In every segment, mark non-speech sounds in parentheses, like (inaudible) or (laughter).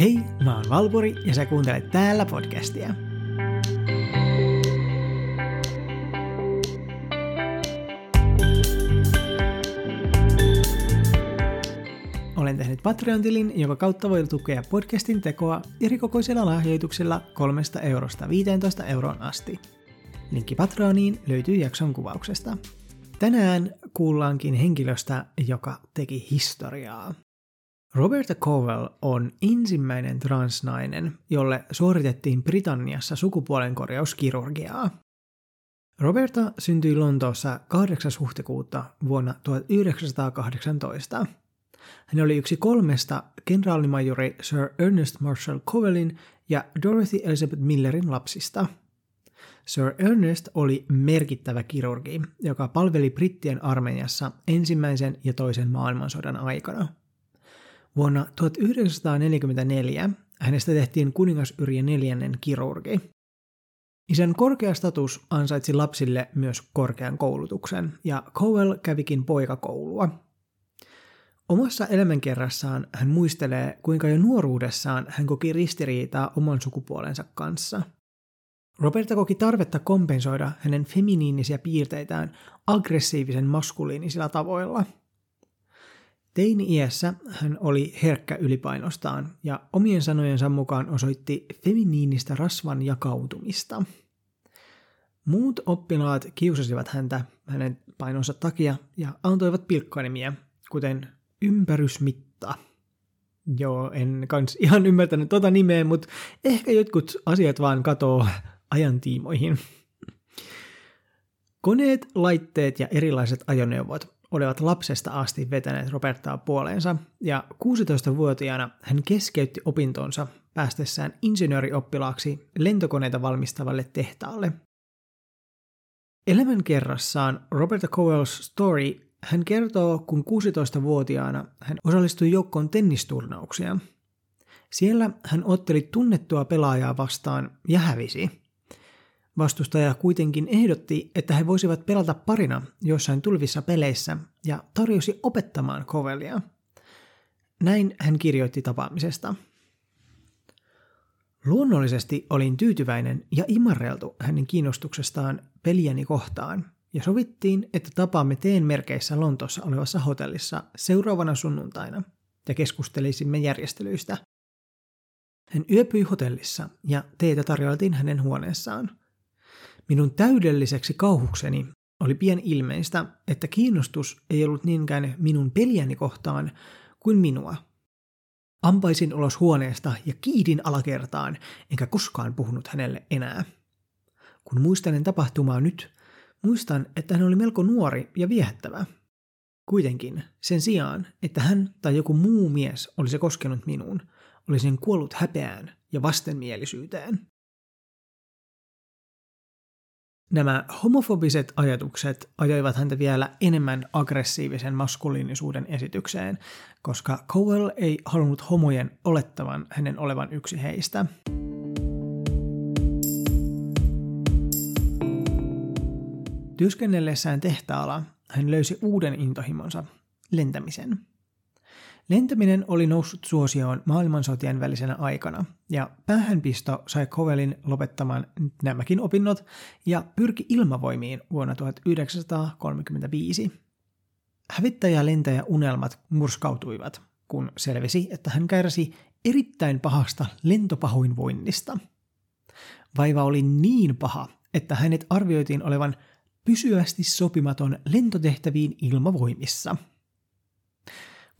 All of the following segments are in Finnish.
Hei, mä oon Valpuri ja sä kuuntelet täällä podcastia. Olen tehnyt Patreon-tilin, jonka kautta voi tukea podcastin tekoa erikokoisella lahjoituksella 3 eurosta 15 euroon asti. Linkki Patreoniin löytyy jakson kuvauksesta. Tänään kuullaankin henkilöstä, joka teki historiaa. Roberta Cowell on ensimmäinen transnainen, jolle suoritettiin Britanniassa sukupuolenkorjauskirurgiaa. Roberta syntyi Lontoossa 8. huhtikuuta vuonna 1918. Hän oli yksi kolmesta kenraalimajori Sir Ernest Marshall Cowellin ja Dorothy Elizabeth Millerin lapsista. Sir Ernest oli merkittävä kirurgi, joka palveli brittien armeijassa ensimmäisen ja toisen maailmansodan aikana – Vuonna 1944 hänestä tehtiin kuningas neljännen kirurgi. Isän korkea status ansaitsi lapsille myös korkean koulutuksen, ja Cowell kävikin poikakoulua. Omassa elämänkerrassaan hän muistelee, kuinka jo nuoruudessaan hän koki ristiriitaa oman sukupuolensa kanssa. Roberta koki tarvetta kompensoida hänen feminiinisiä piirteitään aggressiivisen maskuliinisilla tavoilla – Teini-iässä hän oli herkkä ylipainostaan ja omien sanojensa mukaan osoitti feminiinistä rasvan jakautumista. Muut oppilaat kiusasivat häntä hänen painonsa takia ja antoivat pilkkainimia, kuten ympärysmitta. Joo, en kans ihan ymmärtänyt tota nimeä, mutta ehkä jotkut asiat vaan katoo ajantiimoihin. Koneet, laitteet ja erilaiset ajoneuvot olivat lapsesta asti vetäneet Robertaa puoleensa, ja 16-vuotiaana hän keskeytti opintonsa päästessään insinöörioppilaaksi lentokoneita valmistavalle tehtaalle. Elämän kerrassaan Roberta Cowell's Story hän kertoo, kun 16-vuotiaana hän osallistui joukkoon tennisturnauksia. Siellä hän otteli tunnettua pelaajaa vastaan ja hävisi – Vastustaja kuitenkin ehdotti, että he voisivat pelata parina joissain tulvissa peleissä ja tarjosi opettamaan Kovelia. Näin hän kirjoitti tapaamisesta. Luonnollisesti olin tyytyväinen ja imarreltu hänen kiinnostuksestaan peliäni kohtaan, ja sovittiin, että tapaamme teen merkeissä Lontossa olevassa hotellissa seuraavana sunnuntaina ja keskustelisimme järjestelyistä. Hän yöpyi hotellissa ja teitä tarjoiltiin hänen huoneessaan – Minun täydelliseksi kauhukseni oli pian ilmeistä, että kiinnostus ei ollut niinkään minun peliäni kohtaan kuin minua. Ampaisin ulos huoneesta ja kiidin alakertaan, enkä koskaan puhunut hänelle enää. Kun muistelen tapahtumaa nyt, muistan, että hän oli melko nuori ja viehättävä. Kuitenkin, sen sijaan, että hän tai joku muu mies olisi koskenut minuun, olisin kuollut häpeään ja vastenmielisyyteen. Nämä homofobiset ajatukset ajoivat häntä vielä enemmän aggressiivisen maskuliinisuuden esitykseen, koska Cowell ei halunnut homojen olettavan hänen olevan yksi heistä. Työskennellessään tehtaalla hän löysi uuden intohimonsa, lentämisen – Lentäminen oli noussut suosioon maailmansotien välisenä aikana, ja päähänpisto sai Kovelin lopettamaan nämäkin opinnot ja pyrki ilmavoimiin vuonna 1935. Hävittäjä-lentäjä unelmat murskautuivat, kun selvisi, että hän kärsi erittäin pahasta lentopahoinvoinnista. Vaiva oli niin paha, että hänet arvioitiin olevan pysyvästi sopimaton lentotehtäviin ilmavoimissa –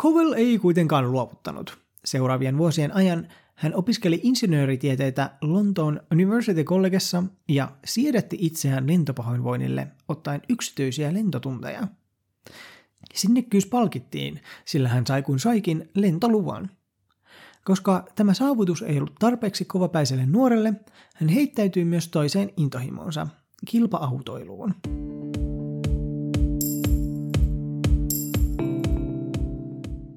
Cowell ei kuitenkaan luovuttanut. Seuraavien vuosien ajan hän opiskeli insinööritieteitä Lontoon University Collegessa ja siedätti itseään lentopahoinvoinnille ottaen yksityisiä lentotunteja. Sinnekkyys palkittiin, sillä hän sai kuin saikin lentoluvan. Koska tämä saavutus ei ollut tarpeeksi kovapäiselle nuorelle, hän heittäytyi myös toiseen intohimonsa, kilpa-autoiluun.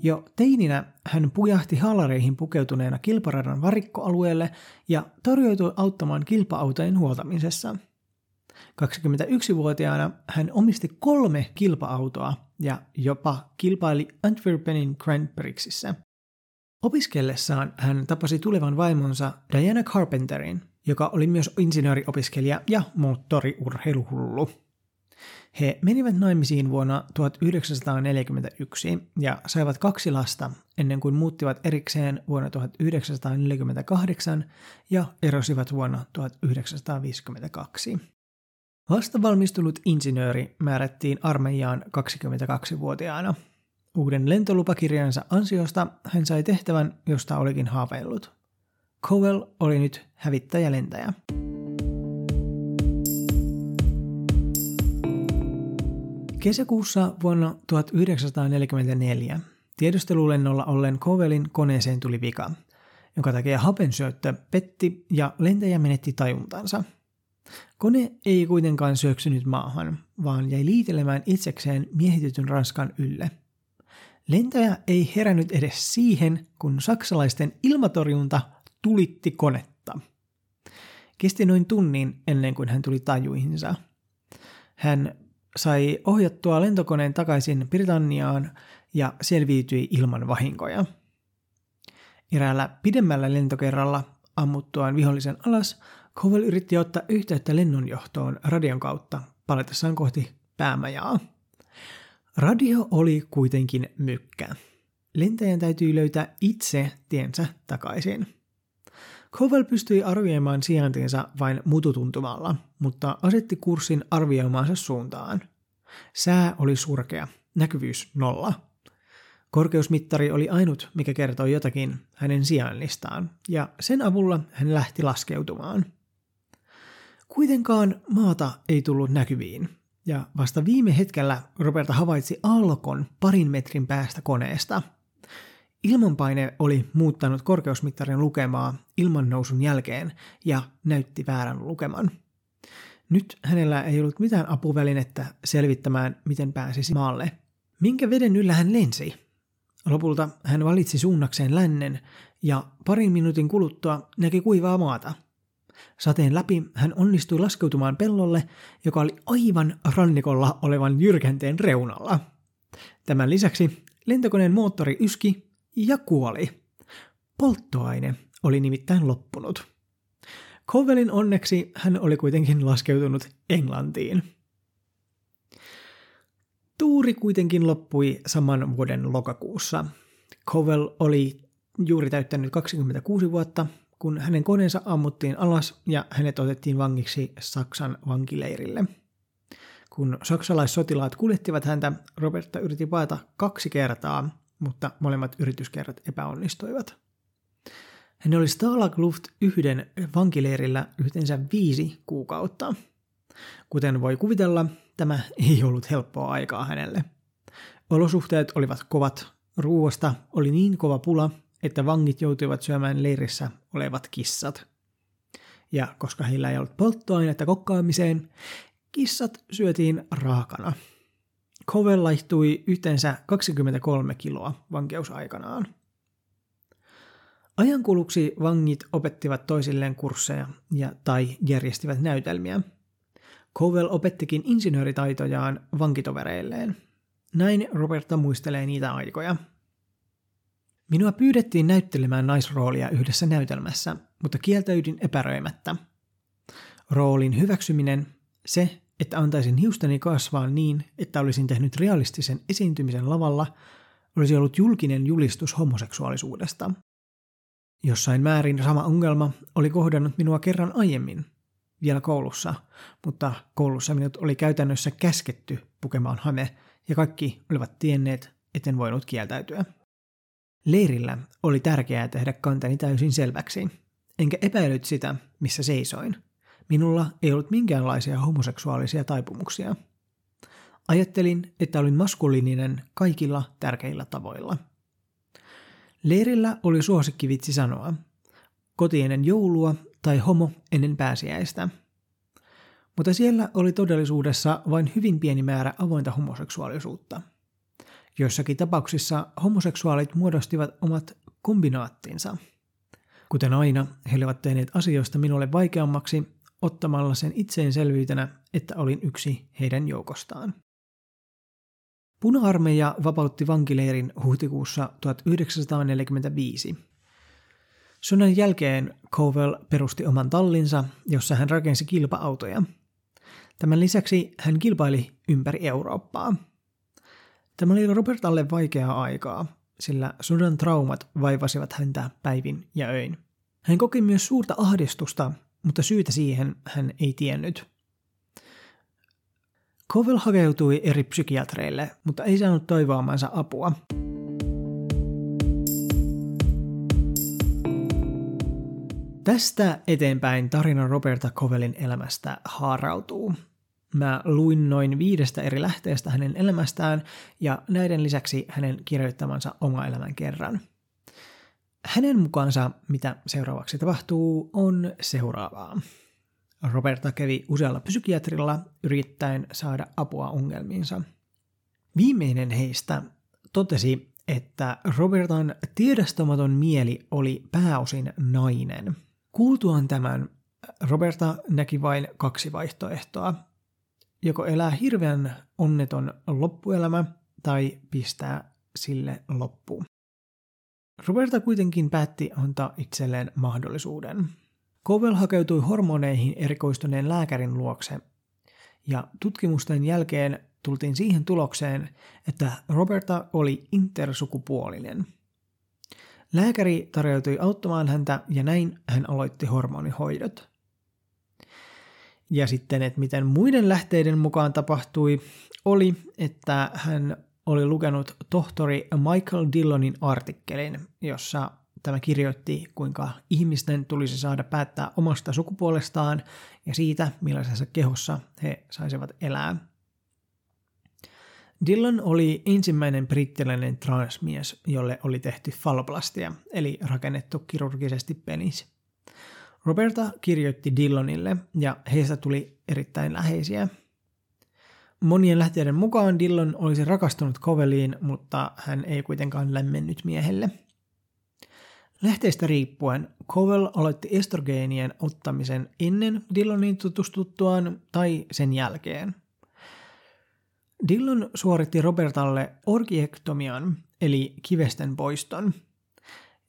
Jo teininä hän pujahti hallareihin pukeutuneena kilparadan varikkoalueelle ja torjoutui auttamaan kilpa-autojen huoltamisessa. 21-vuotiaana hän omisti kolme kilpa-autoa ja jopa kilpaili Antwerpenin Grand Prixissa. Opiskellessaan hän tapasi tulevan vaimonsa Diana Carpenterin, joka oli myös insinööriopiskelija ja moottoriurheiluhullu. He menivät naimisiin vuonna 1941 ja saivat kaksi lasta ennen kuin muuttivat erikseen vuonna 1948 ja erosivat vuonna 1952. Vasta valmistunut insinööri määrättiin armeijaan 22-vuotiaana. Uuden lentolupakirjansa ansiosta hän sai tehtävän, josta olikin haaveillut. Cowell oli nyt hävittäjälentäjä. Kesäkuussa vuonna 1944 tiedustelulennolla ollen Cowellin koneeseen tuli vika, jonka takia hapensyöttö petti ja lentäjä menetti tajuntansa. Kone ei kuitenkaan syöksynyt maahan, vaan jäi liitelemään itsekseen miehitetyn Ranskan ylle. Lentäjä ei herännyt edes siihen, kun saksalaisten ilmatorjunta tulitti konetta. Kesti noin tunnin ennen kuin hän tuli tajuihinsa. Hän sai ohjattua lentokoneen takaisin Britanniaan ja selviytyi ilman vahinkoja. Eräällä pidemmällä lentokerralla ammuttuaan vihollisen alas, Cowell yritti ottaa yhteyttä lennonjohtoon radion kautta paletessaan kohti päämajaa. Radio oli kuitenkin mykkä. Lentäjän täytyy löytää itse tiensä takaisin. Cowell pystyi arvioimaan sijaintinsa vain mututuntumalla, mutta asetti kurssin arvioimaansa suuntaan. Sää oli surkea, näkyvyys nolla. Korkeusmittari oli ainut, mikä kertoi jotakin hänen sijainnistaan, ja sen avulla hän lähti laskeutumaan. Kuitenkaan maata ei tullut näkyviin, ja vasta viime hetkellä Roberta havaitsi alkon parin metrin päästä koneesta – Ilmanpaine oli muuttanut korkeusmittarin lukemaa ilmannousun jälkeen ja näytti väärän lukeman. Nyt hänellä ei ollut mitään apuvälinettä selvittämään, miten pääsisi maalle. Minkä veden yllä hän lensi? Lopulta hän valitsi suunnakseen lännen ja parin minuutin kuluttua näki kuivaa maata. Sateen läpi hän onnistui laskeutumaan pellolle, joka oli aivan rannikolla olevan jyrkänteen reunalla. Tämän lisäksi lentokoneen moottori yski ja kuoli. Polttoaine oli nimittäin loppunut. Cowellin onneksi hän oli kuitenkin laskeutunut Englantiin. Tuuri kuitenkin loppui saman vuoden lokakuussa. Cowell oli juuri täyttänyt 26 vuotta, kun hänen koneensa ammuttiin alas ja hänet otettiin vangiksi Saksan vankileirille. Kun saksalaissotilaat kuljettivat häntä, Roberta yritti paeta kaksi kertaa, mutta molemmat yrityskerrat epäonnistuivat. Hän oli Stalag Luft yhden vankileirillä yhteensä viisi kuukautta. Kuten voi kuvitella, tämä ei ollut helppoa aikaa hänelle. Olosuhteet olivat kovat, ruuasta oli niin kova pula, että vangit joutuivat syömään leirissä olevat kissat. Ja koska heillä ei ollut polttoainetta kokkaamiseen, kissat syötiin raakana – Covell laihtui yhteensä 23 kiloa vankeusaikanaan. Ajankuluksi vangit opettivat toisilleen kursseja ja tai järjestivät näytelmiä. Covell opettikin insinööritaitojaan vankitovereilleen. Näin Roberta muistelee niitä aikoja. Minua pyydettiin näyttelemään naisroolia yhdessä näytelmässä, mutta kieltäydin epäröimättä. Roolin hyväksyminen, se, että antaisin hiusteni kasvaa niin, että olisin tehnyt realistisen esiintymisen lavalla, olisi ollut julkinen julistus homoseksuaalisuudesta. Jossain määrin sama ongelma oli kohdannut minua kerran aiemmin, vielä koulussa, mutta koulussa minut oli käytännössä käsketty pukemaan hame, ja kaikki olivat tienneet, etten voinut kieltäytyä. Leirillä oli tärkeää tehdä kantani täysin selväksi, enkä epäilyt sitä, missä seisoin – Minulla ei ollut minkäänlaisia homoseksuaalisia taipumuksia. Ajattelin, että olin maskuliininen kaikilla tärkeillä tavoilla. Leirillä oli suosikkivitsi sanoa, koti ennen joulua tai homo ennen pääsiäistä. Mutta siellä oli todellisuudessa vain hyvin pieni määrä avointa homoseksuaalisuutta. Joissakin tapauksissa homoseksuaalit muodostivat omat kombinaattinsa. Kuten aina, he olivat tehneet asioista minulle vaikeammaksi ottamalla sen itseensälvyytenä, että olin yksi heidän joukostaan. Puna-armeija vapautti vankileirin huhtikuussa 1945. Sodan jälkeen Cowell perusti oman tallinsa, jossa hän rakensi kilpa-autoja. Tämän lisäksi hän kilpaili ympäri Eurooppaa. Tämä oli Robertalle vaikeaa aikaa, sillä sodan traumat vaivasivat häntä päivin ja öin. Hän koki myös suurta ahdistusta, mutta syytä siihen hän ei tiennyt. Cowell hakeutui eri psykiatreille, mutta ei saanut toivoamansa apua. Tästä eteenpäin tarina Roberta Cowellin elämästä haarautuu. Mä luin noin viidestä eri lähteestä hänen elämästään ja näiden lisäksi hänen kirjoittamansa oma elämän kerran. Hänen mukaansa, mitä seuraavaksi tapahtuu, on seuraavaa. Roberta kävi usealla psykiatrilla yrittäen saada apua ongelmiinsa. Viimeinen heistä totesi, että Robertan tiedostamaton mieli oli pääosin nainen. Kuultuaan tämän, Roberta näki vain kaksi vaihtoehtoa. Joko elää hirveän onneton loppuelämä tai pistää sille loppuun. Roberta kuitenkin päätti antaa itselleen mahdollisuuden. Cowell hakeutui hormoneihin erikoistuneen lääkärin luokse, ja tutkimusten jälkeen tultiin siihen tulokseen, että Roberta oli intersukupuolinen. Lääkäri tarjoutui auttamaan häntä ja näin hän aloitti hormonihoidot. Ja sitten, että miten muiden lähteiden mukaan tapahtui, oli, että hän oli lukenut tohtori Michael Dillonin artikkelin, jossa tämä kirjoitti, kuinka ihmisten tulisi saada päättää omasta sukupuolestaan ja siitä, millaisessa kehossa he saisivat elää. Dillon oli ensimmäinen brittiläinen transmies, jolle oli tehty falloplastia, eli rakennettu kirurgisesti penis. Roberta kirjoitti Dillonille ja heistä tuli erittäin läheisiä. Monien lähteiden mukaan Dillon olisi rakastunut Coveliin, mutta hän ei kuitenkaan lämmennyt miehelle – Lähteestä riippuen Cowell aloitti estrogeenien ottamisen ennen Dillonin tutustuttuaan tai sen jälkeen. Dillon suoritti Robertalle orgiektomian, eli kivesten poiston.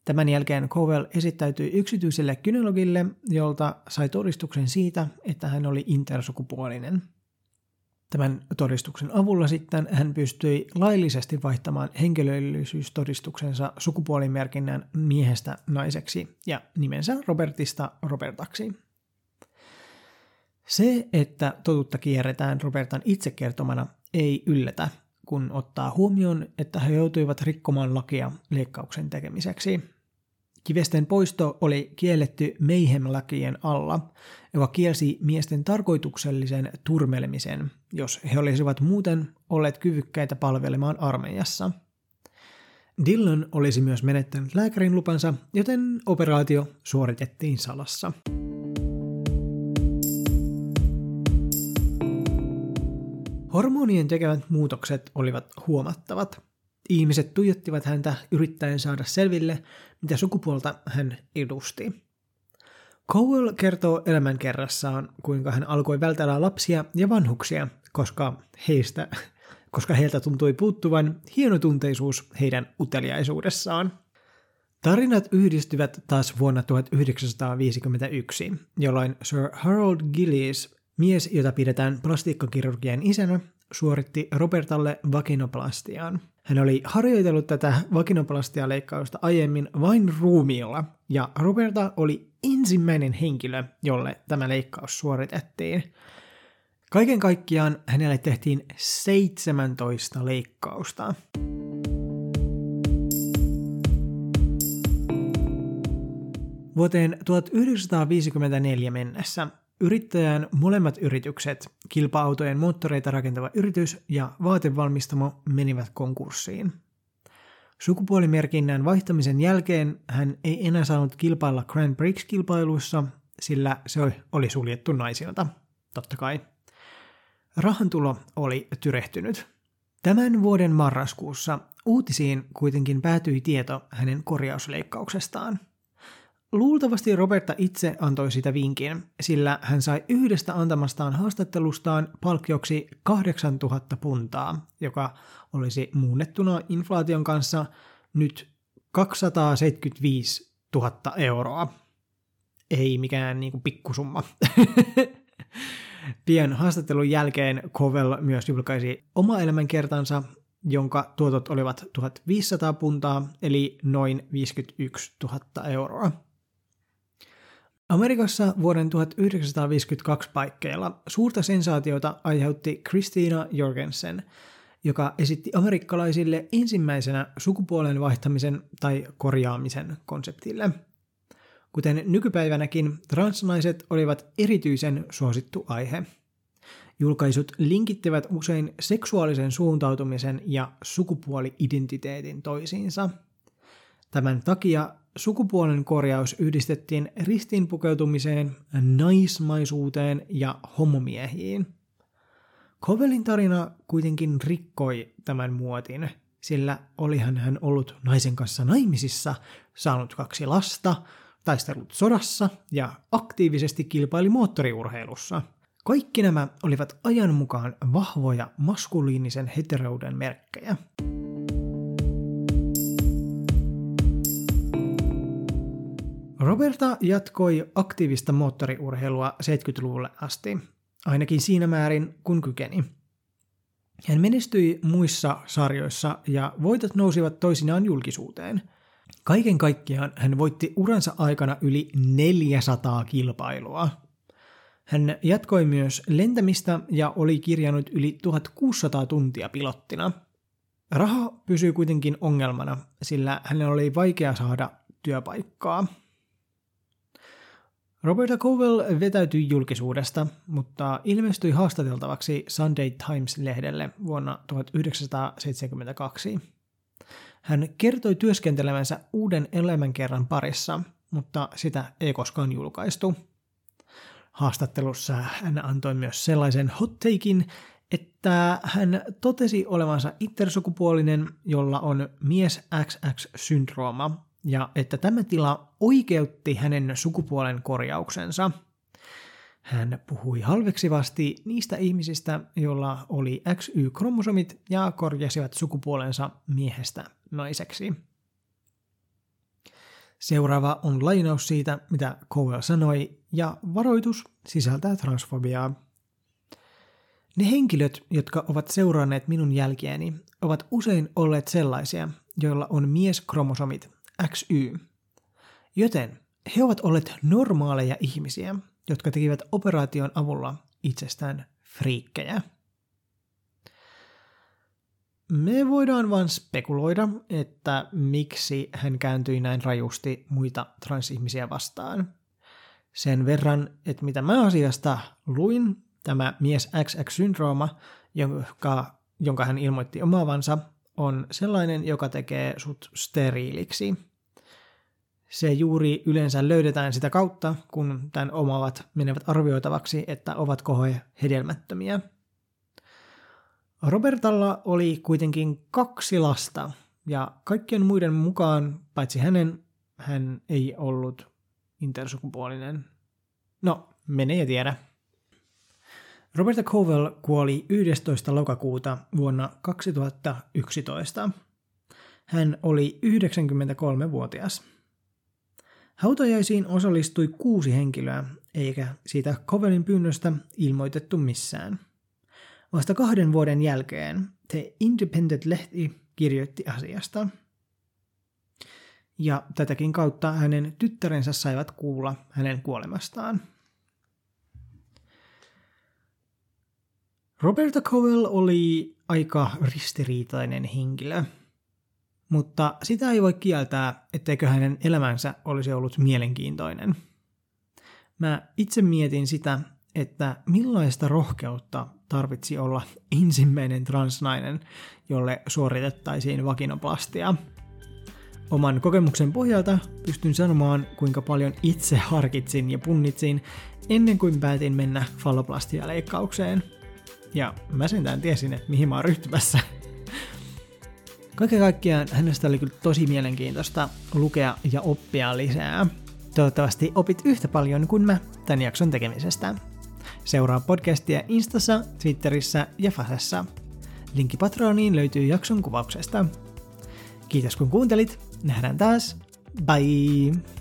Tämän jälkeen Cowell esittäytyi yksityiselle kynologille, jolta sai todistuksen siitä, että hän oli intersukupuolinen – Tämän todistuksen avulla sitten hän pystyi laillisesti vaihtamaan henkilöllisyystodistuksensa sukupuolimerkinnän miehestä naiseksi ja nimensä Robertista Robertaksi. Se, että totuutta kierretään Robertan itse kertomana, ei yllätä, kun ottaa huomioon, että he joutuivat rikkomaan lakia leikkauksen tekemiseksi – Kivesten poisto oli kielletty Mayhem-lakien alla, joka kielsi miesten tarkoituksellisen turmelemisen, jos he olisivat muuten olleet kyvykkäitä palvelemaan armeijassa. Dillon olisi myös menettänyt lääkärin lupansa, joten operaatio suoritettiin salassa. Hormonien tekemät muutokset olivat huomattavat. Ihmiset tuijottivat häntä yrittäen saada selville, mitä sukupuolta hän edusti. Cowell kertoo elämänkerrassaan, kuinka hän alkoi vältellä lapsia ja vanhuksia, koska heistä, (laughs) koska heiltä tuntui puuttuvan hienotunteisuus heidän uteliaisuudessaan. Tarinat yhdistyvät taas vuonna 1951, jolloin Sir Harold Gillies, mies, jota pidetään plastiikkakirurgian isänä, suoritti Robertalle vakinoplastiaan. Hän oli harjoitellut tätä vakinoplastia-leikkausta aiemmin vain ruumiilla, ja Roberta oli ensimmäinen henkilö, jolle tämä leikkaus suoritettiin. Kaiken kaikkiaan hänelle tehtiin 17 leikkausta. Vuoteen 1954 mennessä Yrittäjän molemmat yritykset, kilpa-autojen moottoreita rakentava yritys ja vaatevalmistamo menivät konkurssiin. Sukupuolimerkinnän vaihtamisen jälkeen hän ei enää saanut kilpailla Grand Prix-kilpailuissa, sillä se oli suljettu naisilta, totta kai. Rahantulo oli tyrehtynyt. Tämän vuoden marraskuussa uutisiin kuitenkin päätyi tieto hänen korjausleikkauksestaan. Luultavasti Roberta itse antoi sitä vinkin, sillä hän sai yhdestä antamastaan haastattelustaan palkkioksi 8000 puntaa, joka olisi muunnettuna inflaation kanssa nyt 275 000 euroa. Ei mikään niin kuin pikkusumma. (laughs) Pian haastattelun jälkeen Covell myös julkaisi oma elämänkertansa, jonka tuotot olivat 1500 puntaa, eli noin 51 000 euroa. Amerikassa vuoden 1952 paikkeilla suurta sensaatiota aiheutti Christina Jorgensen, joka esitti amerikkalaisille ensimmäisenä sukupuolen vaihtamisen tai korjaamisen konseptille. Kuten nykypäivänäkin, transnaiset olivat erityisen suosittu aihe. Julkaisut linkittivät usein seksuaalisen suuntautumisen ja sukupuoli-identiteetin toisiinsa. Tämän takia sukupuolen korjaus yhdistettiin ristiinpukeutumiseen, naismaisuuteen ja homomiehiin. Kovelin tarina kuitenkin rikkoi tämän muotin, sillä olihan hän ollut naisen kanssa naimisissa, saanut kaksi lasta, taistellut sodassa ja aktiivisesti kilpaili moottoriurheilussa. Kaikki nämä olivat ajan mukaan vahvoja maskuliinisen heterouden merkkejä. Roberta jatkoi aktiivista moottoriurheilua 70-luvulle asti, ainakin siinä määrin kun kykeni. Hän menestyi muissa sarjoissa ja voitot nousivat toisinaan julkisuuteen. Kaiken kaikkiaan hän voitti uransa aikana yli 400 kilpailua. Hän jatkoi myös lentämistä ja oli kirjannut yli 1600 tuntia pilottina. Raha pysyi kuitenkin ongelmana, sillä hänellä oli vaikea saada työpaikkaa. Roberta Cowell vetäytyi julkisuudesta, mutta ilmestyi haastateltavaksi Sunday Times-lehdelle vuonna 1972. Hän kertoi työskentelevänsä uuden elämänkerran parissa, mutta sitä ei koskaan julkaistu. Haastattelussa hän antoi myös sellaisen hot takein, että hän totesi olevansa intersukupuolinen, jolla on mies XX-syndrooma, ja että tämä tila oikeutti hänen sukupuolen korjauksensa. Hän puhui halveksivasti niistä ihmisistä, joilla oli XY-kromosomit ja korjasivat sukupuolensa miehestä naiseksi. Seuraava on lainaus siitä, mitä Cowell sanoi, ja varoitus sisältää transfobiaa. Ne henkilöt, jotka ovat seuranneet minun jälkeeni, ovat usein olleet sellaisia, joilla on mieskromosomit XY. Joten he ovat olleet normaaleja ihmisiä, jotka tekivät operaation avulla itsestään friikkejä. Me voidaan vain spekuloida, että miksi hän kääntyi näin rajusti muita transihmisiä vastaan. Sen verran, että mitä mä asiasta luin, tämä mies XX-syndrooma, jonka, jonka hän ilmoitti omaavansa, on sellainen, joka tekee sut steriiliksi – se juuri yleensä löydetään sitä kautta, kun tämän omavat menevät arvioitavaksi, että ovatko he hedelmättömiä. Robertalla oli kuitenkin kaksi lasta, ja kaikkien muiden mukaan, paitsi hänen, hän ei ollut intersukupuolinen. No, mene ja tiedä. Roberta Covell kuoli 11. lokakuuta vuonna 2011. Hän oli 93-vuotias. Hautajaisiin osallistui kuusi henkilöä, eikä siitä Covelin pyynnöstä ilmoitettu missään. Vasta kahden vuoden jälkeen The Independent-lehti kirjoitti asiasta. Ja tätäkin kautta hänen tyttärensä saivat kuulla hänen kuolemastaan. Roberta Cowell oli aika ristiriitainen henkilö – mutta sitä ei voi kieltää, etteikö hänen elämänsä olisi ollut mielenkiintoinen. Mä itse mietin sitä, että millaista rohkeutta tarvitsi olla ensimmäinen transnainen, jolle suoritettaisiin vakinoplastia. Oman kokemuksen pohjalta pystyn sanomaan, kuinka paljon itse harkitsin ja punnitsin ennen kuin päätin mennä falloplastia-leikkaukseen. Ja mä sentään tiesin, että mihin mä oon ryhtymässä – Kaiken kaikkiaan hänestä oli kyllä tosi mielenkiintoista lukea ja oppia lisää. Toivottavasti opit yhtä paljon kuin mä tämän jakson tekemisestä. Seuraa podcastia Instassa, Twitterissä ja Fasessa. Linkki Patreoniin löytyy jakson kuvauksesta. Kiitos kun kuuntelit. Nähdään taas. Bye!